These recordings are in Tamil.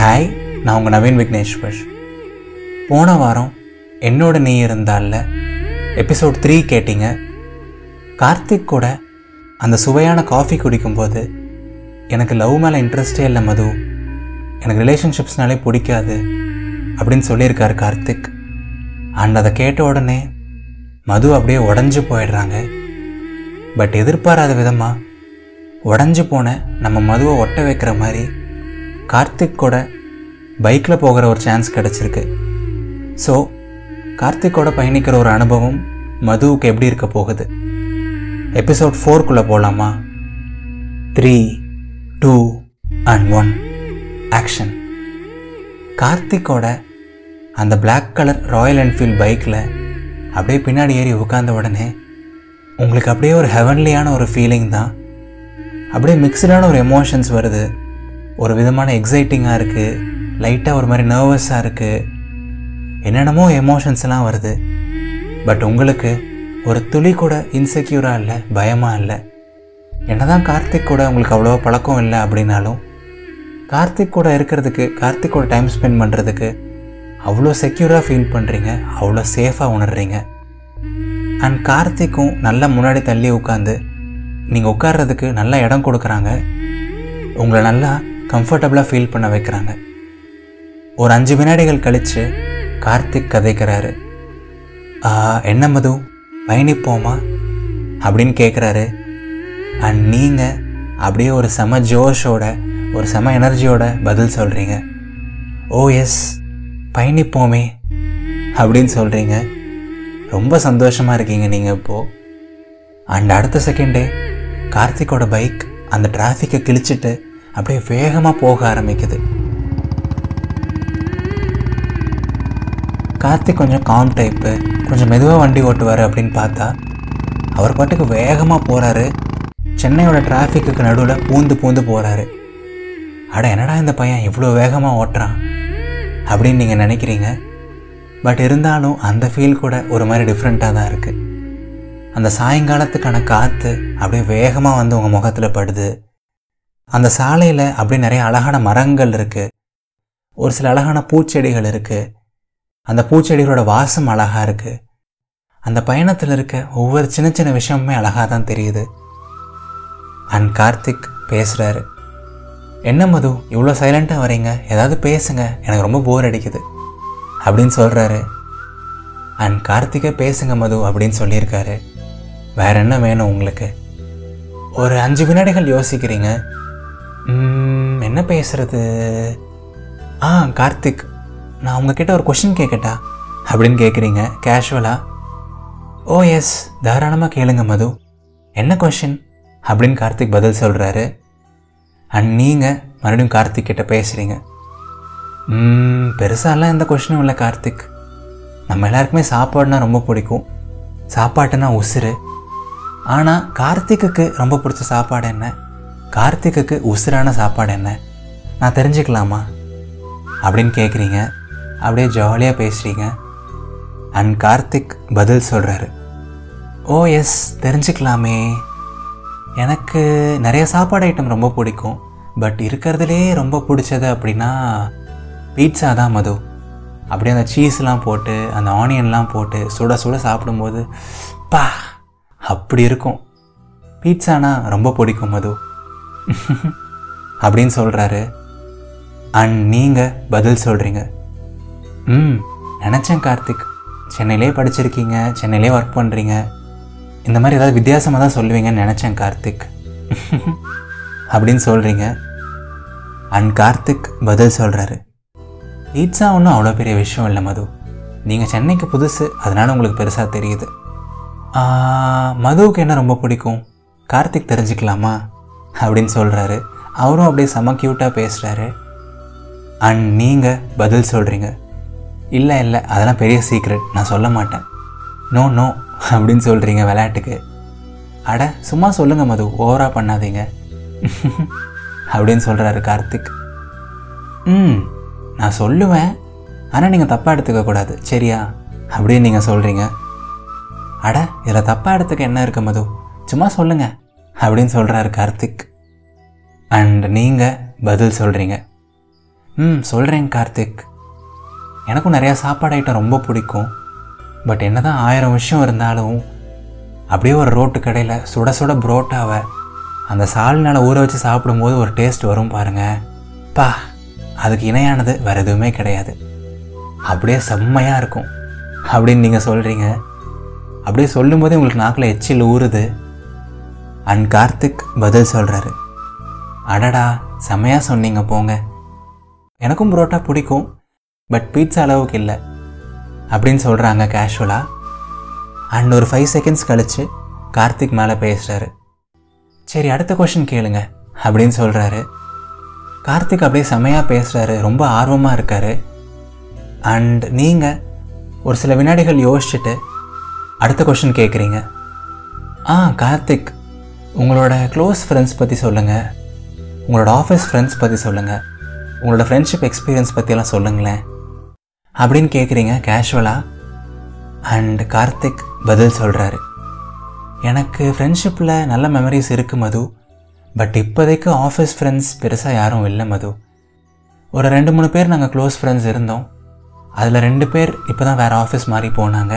ஹாய் நான் உங்கள் நவீன் விக்னேஸ்வர். போன வாரம் என்னோட நீ இருந்தால எபிசோட் த்ரீ கேட்டிங்க. கார்த்திக் கூட அந்த சுவையான காஃபி குடிக்கும்போது எனக்கு லவ் மேலே இன்ட்ரெஸ்டே இல்லை மது. எனக்கு ரிலேஷன்ஷிப்ஸ்னாலே பிடிக்காது அப்படின்னு சொல்லியிருக்காரு கார்த்திக். அண்ட் அதை கேட்ட உடனே மது அப்படியே உடஞ்சி போயிடுறாங்க. பட் எதிர்பாராத விதமாக உடஞ்சி போன நம்ம மதுவை ஒட்ட வைக்கிற மாதிரி கார்த்திக் கூட பைக்கில் போகிற ஒரு சான்ஸ் கிடச்சிருக்கு. ஸோ கார்த்திக்கோட பயணிக்கிற ஒரு அனுபவம் மதுவுக்கு எப்படி இருக்க போகுது? எபிசோட் ஃபோர்க்குள்ளே போகலாமா three two and one action கார்த்திக்கோட அந்த பிளாக் கலர் ராயல் என்ஃபீல்ட் பைக்கில் அப்படியே பின்னாடி ஏறி உட்காந்த உடனே உங்களுக்கு அப்படியே ஒரு ஹெவன்லியான ஒரு ஃபீலிங் தான். அப்படியே மிக்சடான ஒரு எமோஷன்ஸ் வருது. ஒரு விதமான எக்ஸைட்டிங்காக இருக்குது லைட்டாக ஒரு மாதிரி நர்வஸாக இருக்குது என்னென்னமோ எமோஷன்ஸ்லாம் வருது. பட் உங்களுக்கு ஒரு துளி கூட இன்செக்யூராக இல்லை பயமாக இல்லை. என்னதான் கார்த்திக் கூட உங்களுக்கு அவ்வளோ பழக்கம் இல்லை அப்படின்னாலும் கார்த்திக் கூட இருக்கிறதுக்கு கார்த்திக் கூட டைம் ஸ்பெண்ட் பண்ணுறதுக்கு அவ்வளோ செக்யூராக ஃபீல் பண்ணுறீங்க அவ்வளோ சேஃபாக உணர்றீங்க. அண்ட் கார்த்திக்கும் நல்லா முன்னாடி தள்ளி உட்காந்து நீங்கள் உட்கார்றதுக்கு நல்ல இடம் கொடுக்குறாங்க. உங்களை நல்லா கம்ஃபர்டபுளாக ஃபீல் பண்ண வைக்கிறாங்க. ஒரு அஞ்சு வினாடிகள் கழித்து கார்த்திக் கதைக்கிறாரு. என்ன மது? பயணிப்போமா? அப்படின்னு கேட்குறாரு அண்ட் நீங்கள் அப்படியே ஒரு செம ஜோஷோட ஒரு செம எனர்ஜியோட பதில் சொல்கிறீங்க ஓ எஸ் பயணிப்போமே அப்படின்னு சொல்கிறீங்க ரொம்ப சந்தோஷமாக இருக்கீங்க நீங்கள் இப்போது அண்ட் அடுத்த செகண்டே கார்த்திக்கோட பைக் அந்த டிராஃபிக்கை கிழிச்சிட்டு அப்படியே வேகமாக போக ஆரம்பிக்குது. கார்த்திக் கொஞ்சம் காம் டைப்பு கொஞ்சம் மெதுவாக வண்டி ஓட்டுவார் அப்படின்னு பார்த்தா அவர் பாட்டுக்கு வேகமாக போகிறாரு சென்னையோட டிராஃபிக்குக்கு நடுவில் பூந்து பூந்து போகிறாரு அட என்னடா இந்த பையன் இவ்வளோ வேகமாக ஓட்டுறான் அப்படின்னு நீங்கள் நினைக்கிறீங்க? பட் இருந்தாலும் அந்த ஃபீல் கூட ஒரு மாதிரி டிஃப்ரெண்ட்டாக தான் இருக்குது அந்த சாயங்காலத்துக்கான காற்று அப்படியே வேகமாக வந்து உங்கள் முகத்தில் படுது. அந்த சாலையில் அப்படியே நிறைய அழகான மரங்கள் இருக்குது ஒரு சில அழகான பூச்செடிகள் இருக்குது அந்த பூச்செடிகளோட வாசம் அழகாக இருக்குது அந்த பயணத்தில் இருக்க ஒவ்வொரு சின்ன சின்ன விஷயமுமே அழகாக தான் தெரியுது. அண்ட் கார்த்திக் பேசுகிறாரு என்ன மது இவ்வளோ சைலண்ட்டாக வரீங்க? ஏதாவது பேசுங்க. எனக்கு ரொம்ப போர் அடிக்குது. அப்படின்னு சொல்கிறாரு அண்ட் கார்த்திகை பேசுங்க மது அப்படின்னு சொல்லியிருக்காரு. வேற என்ன வேணும் உங்களுக்கு? ஒரு அஞ்சு வினாடிகள் யோசிக்கிறீங்க. என்ன பேசுறது? ஆ கார்த்திக் நான் உங்ககிட்ட ஒரு கொஷின் கேட்கட்டா அப்படின்னு கேட்குறீங்க கேஷுவலாக ஓ எஸ் தாராளமாக கேளுங்க மது. என்ன கொஷின் அப்படின்னு கார்த்திக் பதில் சொல்கிறாரு அண்ட் நீங்கள் மறுபடியும் கார்த்திக் கிட்ட பேசுகிறீங்க பெருசாலாம் எந்த கொஷினும் இல்லை கார்த்திக். நம்ம எல்லாருக்குமே சாப்பாடுனா ரொம்ப பிடிக்கும். சாப்பாட்டுனா உசுறு. ஆனால் கார்த்திக்குக்கு ரொம்ப பிடிச்ச சாப்பாடு என்ன? கார்த்திக்குக்கு உசுரான சாப்பாடு என்ன? நான் தெரிஞ்சுக்கலாமா? அப்படின்னு கேட்குறீங்க அப்படியே ஜாலியாக பேசுகிறீங்க அண்ட் கார்த்திக் பதில் சொல்கிறாரு ஓ எஸ் தெரிஞ்சுக்கலாமே. எனக்கு நிறைய சாப்பாடு ஐட்டம் ரொம்ப பிடிக்கும். பட் இருக்கிறதுலே ரொம்ப பிடிச்சது அப்படின்னா பீட்சா தான் மது. அப்படியே அந்த சீஸ்லாம் போட்டு அந்த ஆனியன்லாம் போட்டு சுட சுட சாப்பிடும்போது பா அப்படி இருக்கும். பீட்சானா ரொம்ப பிடிக்கும் மது. அப்படின்னு சொல்கிறாரு அண்ட் நீங்கள் பதில் சொல்கிறீங்க ம் நினச்சேன் கார்த்திக். சென்னையிலே படிச்சிருக்கீங்க சென்னையிலே ஒர்க் பண்ணுறீங்க இந்த மாதிரி ஏதாவது வித்தியாசமாக தான் சொல்லுவீங்கன்னு நினச்சேன் கார்த்திக். அப்படின்னு சொல்கிறீங்க அண்ட் கார்த்திக் பதில் சொல்கிறாரு பீட்ஸா ஒன்றும் அவ்வளோ பெரிய விஷயம் இல்லை மது. நீங்கள் சென்னைக்கு புதுசு அதனால உங்களுக்கு பெருசாக தெரியுது. மதுவுக்கு என்ன ரொம்ப பிடிக்கும்? கார்த்திக் தெரிஞ்சுக்கலாமா? அப்படின்னு சொல்கிறாரு அவரும் அப்படியே செம க்யூட்டாக பேசுகிறாரு அண்ட் நீங்கள் பதில் சொல்கிறீங்க இல்லை இல்லை அதெல்லாம் பெரிய சீக்ரெட் நான் சொல்ல மாட்டேன். நோ நோ அப்படின்னு சொல்கிறீங்க விளையாட்டுக்கு. அட சும்மா சொல்லுங்கள் மது ஓவராக பண்ணாதீங்க. அப்படின்னு சொல்கிறாரு கார்த்திக். ம் நான் சொல்லுவேன். ஆனால் நீங்கள் தப்பாக எடுத்துக்க கூடாது சரியா? அப்படின்னு நீங்கள் சொல்கிறீங்க அட இதில் தப்பாக எடுத்துக்க என்ன இருக்கு மது? சும்மா சொல்லுங்கள் அப்படின்னு சொல்கிறாரு கார்த்திக். அண்ட் நீங்கள் பதில் சொல்கிறீங்க ம் சொல்கிறேங்க கார்த்திக். எனக்கும் நிறையா சாப்பாடு ஐட்டம் ரொம்ப பிடிக்கும். பட் என்ன தான் ஆயிரம் விஷயம் இருந்தாலும் அப்படியே ஒரு ரோட்டு கடையில் சுட சுட புரோட்டாவை அந்த சால்னால் ஊற வச்சு சாப்பிடும்போது ஒரு டேஸ்ட் வரும் பாருங்கள் பா அதுக்கு இணையானது வேறு எதுவுமே கிடையாது. அப்படியே செம்மையாக இருக்கும். அப்படின்னு நீங்கள் சொல்கிறீங்க அப்படியே சொல்லும்போதே உங்களுக்கு நாக்கில் எச்சில் ஊறுது. அண்ட் கார்த்திக் பதில் சொல்கிறாரு அடடா செம்மையாக சொன்னீங்க போங்க. எனக்கும் புரோட்டா பிடிக்கும் பட் பீட்சா அளவுக்கு இல்லை அப்படின்னு சொல்கிறாங்க கேஷுவலாக அண்ட் ஒரு ஃபைவ் செகண்ட்ஸ் கழித்து கார்த்திக் மேலே பேசுகிறாரு சரி அடுத்த கொஷின் கேளுங்க அப்படின்னு சொல்கிறாரு கார்த்திக் அப்படியே செமையாக பேசுகிறாரு ரொம்ப ஆர்வமாக இருக்காரு. அண்ட் நீங்கள் ஒரு சில வினாடிகள் யோசிச்சுட்டு அடுத்த கொஷின் கேட்குறீங்க ஆ கார்த்திக் உங்களோட க்ளோஸ் ஃப்ரெண்ட்ஸ் பற்றி சொல்லுங்கள் உங்களோட ஆஃபீஸ் ஃப்ரெண்ட்ஸ் பற்றி சொல்லுங்கள் உங்களோட ஃப்ரெண்ட்ஷிப் எக்ஸ்பீரியன்ஸ் பற்றியெல்லாம் சொல்லுங்களேன். அப்படின்னு கேட்குறீங்க கேஷுவலாக அண்ட் கார்த்திக் பதில் சொல்கிறாரு எனக்கு ஃப்ரெண்ட்ஷிப்பில் நல்ல மெமரிஸ் இருக்குது மது. பட் இப்போதைக்கு ஆஃபீஸ் ஃப்ரெண்ட்ஸ் பெருசாக யாரும் இல்லை மது. ஒரு ரெண்டு மூணு பேர் நாங்கள் க்ளோஸ் ஃப்ரெண்ட்ஸ் இருந்தோம். அதில் ரெண்டு பேர் இப்போ தான் வேறு ஆஃபீஸ் மாறி போனாங்க.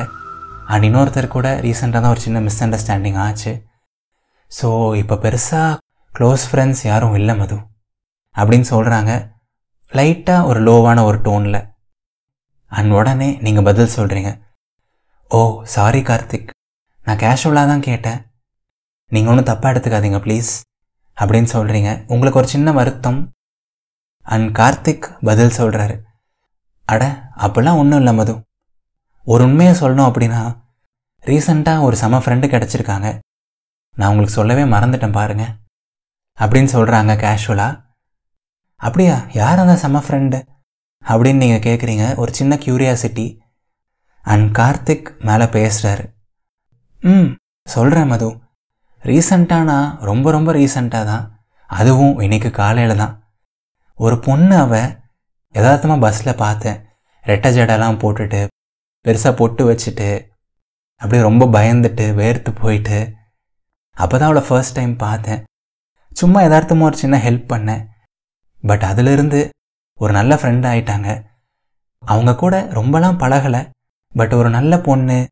அண்ட் இன்னொருத்தர் கூட ரீசெண்டாக தான் ஒரு சின்ன மிஸ் அண்டர்ஸ்டாண்டிங் ஆச்சு. ஸோ இப்போ பெருசாக க்ளோஸ் ஃப்ரெண்ட்ஸ் யாரும் இல்லை மது. அப்படின்னு சொல்கிறாங்க லைட்டாக ஒரு லோவான ஒரு டோனில் அண்ட் உடனே நீங்கள் பதில் சொல்கிறீங்க ஓ சாரி கார்த்திக். நான் கேஷுவலாக தான் கேட்டேன். நீங்கள் ஒன்றும் தப்பாக எடுத்துக்காதீங்க ப்ளீஸ் அப்படின்னு சொல்கிறீங்க உங்களுக்கு ஒரு சின்ன வருத்தம். அண்ட் கார்த்திக் பதில் சொல்கிறாரு அட அப்படிலாம் ஒன்றும் இல்லை மது. ஒரு உண்மையை சொல்லணும் அப்படின்னா ரீசண்டாக ஒரு செம ஃப்ரெண்டு கிடச்சிருக்காங்க. நான் உங்களுக்கு சொல்லவே மறந்துட்டேன் பாருங்க. அப்படின்னு சொல்கிறாங்க கேஷுவலாக அப்படியா யார் அந்த செம ஃப்ரெண்டு அப்படின்னு நீங்கள் கேட்குறீங்க ஒரு சின்ன க்யூரியாசிட்டி அண்ட் கார்த்திக் மேலே பேசுகிறாரு ம் சொல்கிறேன் மது. ரீசண்டானா ரொம்ப ரொம்ப ரீசண்டாக தான். அதுவும் இன்னைக்கு காலையில் தான். ஒரு பொண்ணு அவ யதார்த்தமாக பஸ்ஸில் பார்த்தேன். ரெட்டை ஜடெல்லாம் போட்டுட்டு பெருசாக பொட்டு வச்சுட்டு அப்படியே ரொம்ப பயந்துட்டு வேர்த்து போயிட்டு அப்போ தான் அவளை ஃபர்ஸ்ட் டைம் பார்த்தேன். சும்மா எதார்த்தமாக ஒரு சின்ன ஹெல்ப் பண்ணேன். பட் அதிலிருந்து ஒரு நல்ல ஃப்ரெண்ட் ஆயிட்டாங்க. அவங்க கூட ரொம்பலாம் பழகலை. பட் ஒரு நல்ல பொண்ணு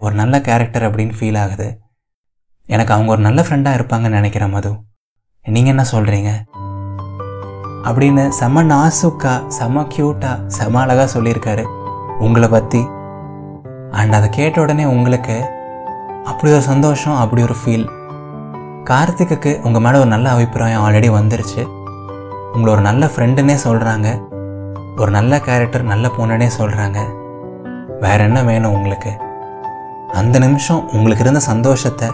ஒரு நல்ல கேரக்டர் அப்படின்னு ஃபீல் ஆகுது. எனக்கு அவங்க ஒரு நல்ல ஃப்ரெண்டாக இருப்பாங்கன்னு நினைக்கிறேன் மது. நீங்கள் என்ன சொல்கிறீங்க அப்படின்னு செம நாசுக்கா செம க்யூட்டாக செம அழகாக சொல்லியிருக்காரு. உங்களை பற்றி அண்ட் அதை கேட்ட உடனே உங்களுக்கு அப்படி ஒரு சந்தோஷம் அப்படி ஒரு ஃபீல் கார்த்திக்குக்கு உங்கள் மேலே ஒரு நல்ல அபிப்பிராயம் ஆல்ரெடி வந்துருச்சு. உங்களை ஒரு நல்ல ஃப்ரெண்டுன்னே சொல்கிறாங்க ஒரு நல்ல கேரக்டர் நல்ல பொண்ணுனே சொல்கிறாங்க வேற என்ன வேணும் உங்களுக்கு? அந்த நிமிஷம் உங்களுக்கு இருந்த சந்தோஷத்தை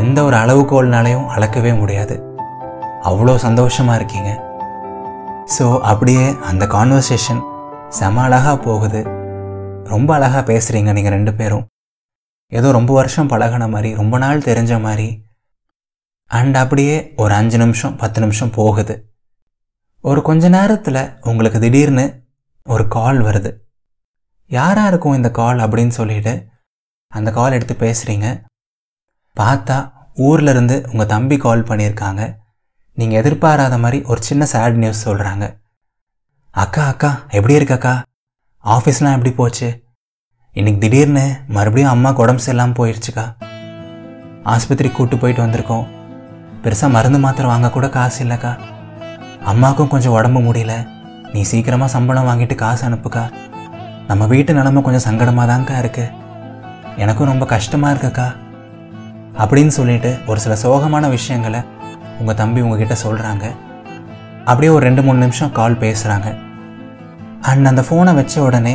எந்த ஒரு அளவுகோல்னாலையும் அளக்கவே முடியாது. அவ்வளோ சந்தோஷமாக இருக்கீங்க. ஸோ அப்படியே அந்த கான்வர்சேஷன் செம அழகாக போகுது. ரொம்ப அழகாக பேசுகிறீங்க நீங்கள் ரெண்டு பேரும். ஏதோ ரொம்ப வருஷம் பழகின மாதிரி ரொம்ப நாள் தெரிஞ்ச மாதிரி. அண்ட் அப்படியே ஒரு அஞ்சு நிமிஷம் பத்து நிமிஷம் போகுது. ஒரு கொஞ்ச நேரத்தில் உங்களுக்கு திடீர்னு ஒரு கால் வருது. யாராக இருக்கும் இந்த கால் அப்படின்னு சொல்லிட்டு அந்த கால் எடுத்து பேசுகிறீங்க பார்த்தா ஊர்லேருந்து உங்கள் தம்பி கால் பண்ணியிருக்காங்க. நீங்கள் எதிர்பாராத மாதிரி ஒரு சின்ன சேட் நியூஸ் சொல்கிறாங்க அக்கா அக்கா எப்படி இருக்கக்கா ஆஃபீஸ்லாம் எப்படி போச்சு? இன்னைக்கு திடீர்னு மறுபடியும் அம்மாவுக்கு உடம்பு சரியில்லாமல் போயிடுச்சுக்கா ஆஸ்பத்திரிக்கு கூட்டு போயிட்டு வந்திருக்கோம். பெருசாக மருந்து மாத்திரை வாங்க கூட காசு இல்லைக்கா. அம்மாவுக்கும் கொஞ்சம் உடம்பு முடியல. நீ சீக்கிரமாக சம்பளம் வாங்கிட்டு காசு அனுப்புக்கா. நம்ம வீட்டு நிலமை கொஞ்சம் சங்கடமாக தான்க்கா இருக்குது எனக்கும் ரொம்ப கஷ்டமாக இருக்குக்கா. அப்படின்னு சொல்லிட்டு ஒரு சில சோகமான விஷயங்களை உங்கள் தம்பி உங்ககிட்ட சொல்கிறாங்க அப்படியே ஒரு ரெண்டு மூணு நிமிஷம் கால் பேசுகிறாங்க அண்ட் அந்த ஃபோனை வச்ச உடனே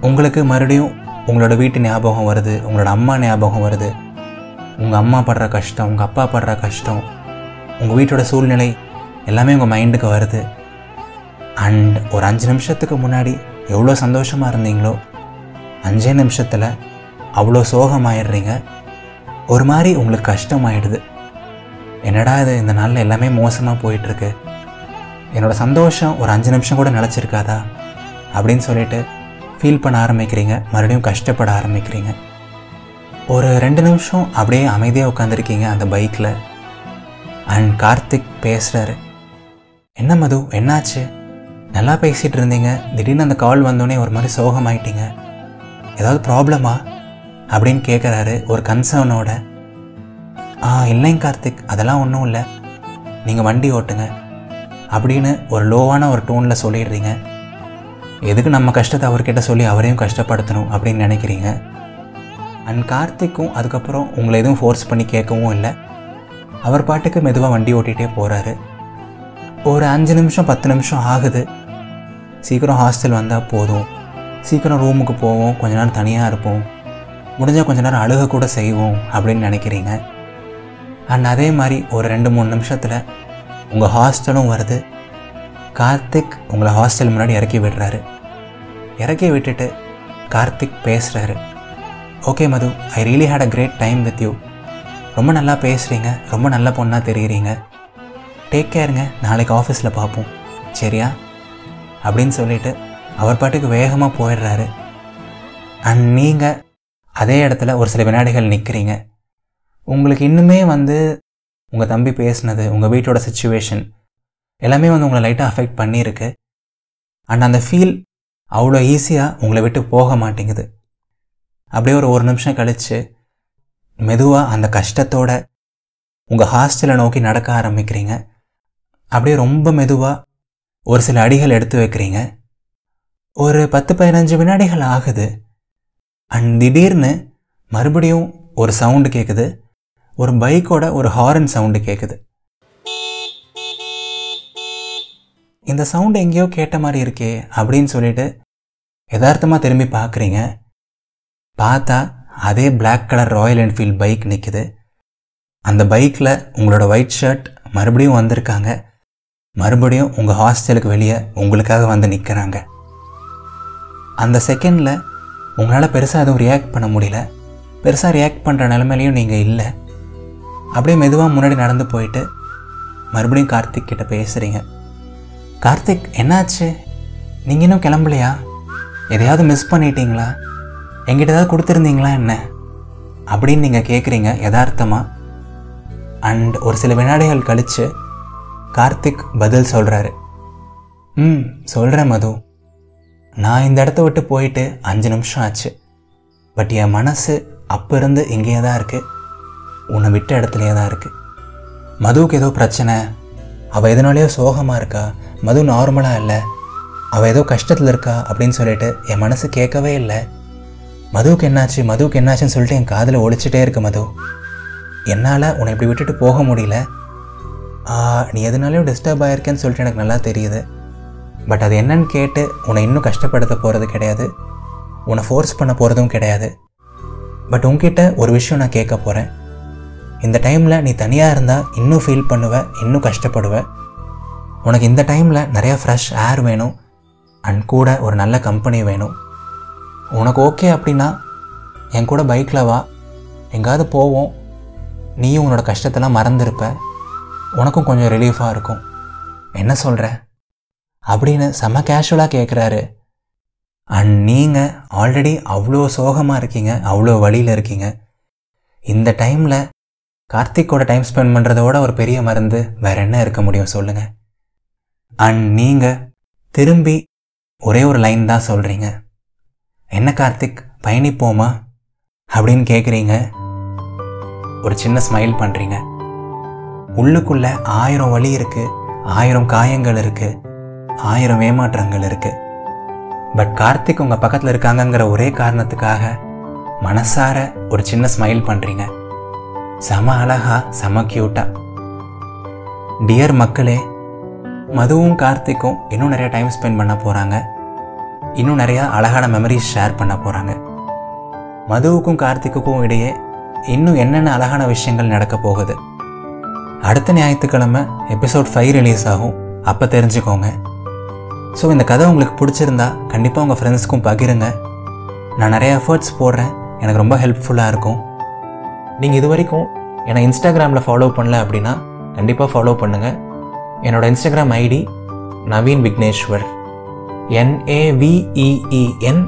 உங்களுக்கு மறுபடியும் உங்களோட வீட்டு ஞாபகம் வருது உங்களோட அம்மா ஞாபகம் வருது. உங்கள் அம்மா படுற கஷ்டம் உங்கள் அப்பா படுற கஷ்டம் உங்கள் வீட்டோட சூழ்நிலை எல்லாமே உங்கள் மைண்டுக்கு வருது. அண்ட் ஒரு அஞ்சு நிமிஷத்துக்கு முன்னாடி எவ்வளோ சந்தோஷமாக இருந்தீங்களோ அஞ்சே நிமிஷத்தில் அவ்வளோ சோகமாயிடுறீங்க. ஒரு மாதிரி உங்களுக்கு கஷ்டமாயிடுது. என்னடா இது இந்த நாளில் எல்லாமே மோசமாக போயிட்டுருக்கு. என்னோடய சந்தோஷம் ஒரு அஞ்சு நிமிஷம் கூட நிலச்சிருக்காதா? அப்படின்னு சொல்லிட்டு ஃபீல் பண்ண ஆரம்பிக்கிறீங்க மறுபடியும் கஷ்டப்பட ஆரம்பிக்கிறீங்க. ஒரு ரெண்டு நிமிஷம் அப்படியே அமைதியாக உட்காந்துருக்கீங்க அந்த பைக்கில் அண்ட் கார்த்திக் பேசுகிறாரு என்ன மது என்னாச்சு? நல்லா பேசிகிட்டு இருந்தீங்க திடீர்னு அந்த கால் வந்தோடனே ஒரு மாதிரி சோகமாயிட்டீங்க. ஏதாவது ப்ராப்ளமா அப்படின்னு கேட்குறாரு ஒரு கன்சர்னோட ஆ இல்லைங்க கார்த்திக் அதெல்லாம் ஒன்றும் இல்லை. நீங்கள் வண்டி ஓட்டுங்க. அப்படின்னு ஒரு லோவான ஒரு டோனில் சொல்லிடுறீங்க. எதுக்கு நம்ம கஷ்டத்தை அவர்கிட்ட சொல்லி அவரையும் கஷ்டப்படுத்தணும் அப்படின்னு நினைக்கிறீங்க? அண்ட் கார்த்திக்கும் அதுக்கப்புறம் உங்களை எதுவும் ஃபோர்ஸ் பண்ணி கேட்கவும் இல்லை. அவர் பாட்டுக்கு மெதுவாக வண்டி ஓட்டிகிட்டே போகிறாரு ஒரு அஞ்சு நிமிஷம் பத்து நிமிஷம் ஆகுது. சீக்கிரம் ஹாஸ்டல் வந்தால் போதும். சீக்கிரம் ரூமுக்கு போவோம். கொஞ்ச நேரம் தனியாக இருப்போம். முடிஞ்சால் கொஞ்ச நேரம் அழுக கூட செய்வோம் அப்படின்னு நினைக்கிறீங்க. அண்ட் அதே மாதிரி ஒரு ரெண்டு மூணு நிமிஷத்தில் உங்கள் ஹாஸ்டலும் வருது. கார்த்திக் உங்களை ஹாஸ்டல் முன்னாடி இறக்கி விடுறாரு. இறக்கி விட்டுட்டு கார்த்திக் பேசுகிறாரு okay Madhu I really had a great time with you ரொம்ப நல்லா பேசுகிறீங்க ரொம்ப நல்ல பொண்ணாக தெரிகிறீங்க டேக் கேருங்க நாளைக்கு ஆஃபீஸில் பார்ப்போம் சரியா? அப்படின்னு சொல்லிட்டு அவர் பாட்டுக்கு வேகமாக போயிடுறாரு. அண்ட் நீங்கள் அதே இடத்துல ஒரு சில வினாடிகள் நிற்கிறீங்க உங்களுக்கு இன்னுமே வந்து உங்கள் தம்பி பேசுனது உங்கள் வீட்டோட சுச்சுவேஷன் எல்லாமே வந்து உங்களை லைட்டாக அஃபெக்ட் பண்ணியிருக்கு. அண்ட் அந்த ஃபீல் அவ்வளோ ஈஸியாக உங்களை விட்டு போக மாட்டேங்குது. அப்படியே ஒரு ஒரு நிமிஷம் கழித்து மெதுவாக அந்த கஷ்டத்தோட உங்கள் ஹாஸ்டலை நோக்கி நடக்க ஆரம்பிக்கிறீங்க. அப்படியே ரொம்ப மெதுவாக ஒரு சில அடிகள் எடுத்து வைக்கிறீங்க. ஒரு பத்து பதினஞ்சு வினாடிகள் ஆகுது. அண்ட் திடீர்னு மறுபடியும் ஒரு சவுண்டு கேட்குது ஒரு பைக்கோட ஒரு ஹாரன் சவுண்டு கேட்குது இந்த சவுண்டு எங்கேயோ கேட்ட மாதிரி இருக்கே அப்படின்னு சொல்லிட்டு யதார்த்தமாக திரும்பி பார்க்குறீங்க. பார்த்தா அதே black colour Royal Enfield bike நிற்குது அந்த பைக்கில் உங்களோட ஒயிட் ஷர்ட் மறுபடியும் வந்திருக்காங்க. மறுபடியும் உங்கள் ஹாஸ்டலுக்கு வெளியே உங்களுக்காக வந்து நிற்கிறாங்க அந்த செகண்டில் உங்களால் பெருசாக எதுவும் ரியாக்ட் பண்ண முடியல. பெருசாக ரியாக்ட் பண்ணுற நிலமையிலையும் நீங்கள் இல்லை. அப்படியே மெதுவாக முன்னாடி நடந்து போயிட்டு மறுபடியும் கார்த்திக் கிட்ட பேசுகிறீங்க கார்த்திக் என்னாச்சு? நீங்கள் இன்னும் கிளம்பலையா? எதையாவது மிஸ் பண்ணிட்டீங்களா? எங்கிட்ட ஏதாவது கொடுத்துருந்தீங்களா என்ன? அப்படின்னு நீங்கள் கேட்குறீங்க யதார்த்தமாக அண்ட் ஒரு சில வினாடிகள் கழித்து கார்த்திக் பதில் சொல்கிறாரு ம் சொல்கிறேன் மது. நான் இந்த இடத்த விட்டு போயிட்டு அஞ்சு நிமிஷம் ஆச்சு. பட் என் மனசு அப்போ இருந்து இங்கேயே தான் இருக்குது உன்னை விட்ட இடத்துலையே தான் இருக்குது மதுவுக்கு ஏதோ பிரச்சனை. அவள் எதனாலேயோ சோகமாக இருக்கா? மது நார்மலாக இல்லை. அவள் ஏதோ கஷ்டத்தில் இருக்கா? அப்படின்னு சொல்லிட்டு என் மனசு கேட்கவே இல்லை. மதுவுக்கு என்னாச்சு? மதுவுக்கு என்னாச்சுன்னு சொல்லிட்டு என் காதில் ஒழிச்சிட்டே இருக்கு மது. என்னால் உன்னை இப்படி விட்டுட்டு போக முடியல. நீ எதனாலையும் டிஸ்டர்ப் ஆயிருக்கேன்னு சொல்லிட்டு எனக்கு நல்லா தெரியுது. பட் அது என்னன்னு கேட்டு உன்னை இன்னும் கஷ்டப்படுத்த போகிறது கிடையாது. உன்னை ஃபோர்ஸ் பண்ண போகிறதும் கிடையாது. பட் உன்கிட்ட ஒரு விஷயம் நான் கேட்க போகிறேன் இந்த டைமில் நீ தனியாக இருந்தால் இன்னும் ஃபீல் பண்ணுவ இன்னும் கஷ்டப்படுவ. உனக்கு இந்த டைமில் நிறையா ஃப்ரெஷ் ஏர் வேணும் அண்ட் கூட ஒரு நல்ல கம்பெனி வேணும். உனக்கு ஓகே அப்படின்னா என் கூட பைக்கில் வா. எங்காவது போவோம். நீயும் உன்னோட கஷ்டத்தெல்லாம் மறந்துருப்ப. உனக்கும் கொஞ்சம் ரிலீஃபாக இருக்கும். என்ன சொல்கிற அப்படின்னு செம கேஷுவலாக கேட்குறாரு அண்ட் நீங்கள் ஆல்ரெடி அவ்வளோ சோகமாக இருக்கீங்க அவ்வளோ வழியில் இருக்கீங்க. இந்த டைமில் கார்த்திக்கோட டைம் ஸ்பெண்ட் பண்ணுறதோட ஒரு பெரிய மருந்து வேற என்ன இருக்க முடியும் சொல்லுங்கள் அண்ட் நீங்கள் திரும்பி ஒரே ஒரு லைன் தான் சொல்கிறீங்க என்ன கார்த்திக் பயணிப்போமா? அப்படின்னு கேட்குறீங்க ஒரு சின்ன ஸ்மைல் பண்ணுறீங்க உள்ளுக்குள்ள ஆயிரம் வலி இருக்கு ஆயிரம் காயங்கள் இருக்கு ஆயிரம் ஏமாற்றங்கள் இருக்கு. பட் கார்த்திக் உங்கள் பக்கத்தில் இருக்காங்கங்கிற ஒரே காரணத்துக்காக மனசார ஒரு சின்ன ஸ்மைல் பண்ணுறீங்க செம அழகா செம கியூட்டா டியர் மக்களே மதுவும் கார்த்திக்கும் இன்னும் நிறையா டைம் ஸ்பெண்ட் பண்ண போகிறாங்க இன்னும் நிறையா அழகான மெமரிஸ் ஷேர் பண்ண போகிறாங்க மதுவுக்கும் கார்த்திக்குக்கும் இடையே இன்னும் என்னென்ன அழகான விஷயங்கள் நடக்க போகுது? அடுத்த ஞாயிற்றுக்கிழமை எபிசோட் ஃபைவ் ரிலீஸ் ஆகும். அப்போ தெரிஞ்சுக்கோங்க. ஸோ இந்த கதை உங்களுக்கு பிடிச்சிருந்தா கண்டிப்பாக உங்கள் ஃப்ரெண்ட்ஸ்க்கும் பகிருங்க. நான் நிறைய எஃபர்ட்ஸ் போடுறேன். எனக்கு ரொம்ப ஹெல்ப்ஃபுல்லாக இருக்கும். நீங்கள் இது வரைக்கும் என்னை இன்ஸ்டாகிராமில் ஃபாலோ பண்ணல அப்படின்னா கண்டிப்பாக ஃபாலோ பண்ணுங்கள் என்னோட Instagram ID Naveen Vigneshwar N A V E E N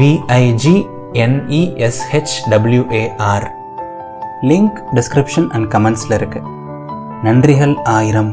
VIG என்இஎஸ்ஹெச்டபிள்யூஏஆர் link description and கமெண்ட்ஸில் இருக்குது நன்றிகள் ஆயிரம்.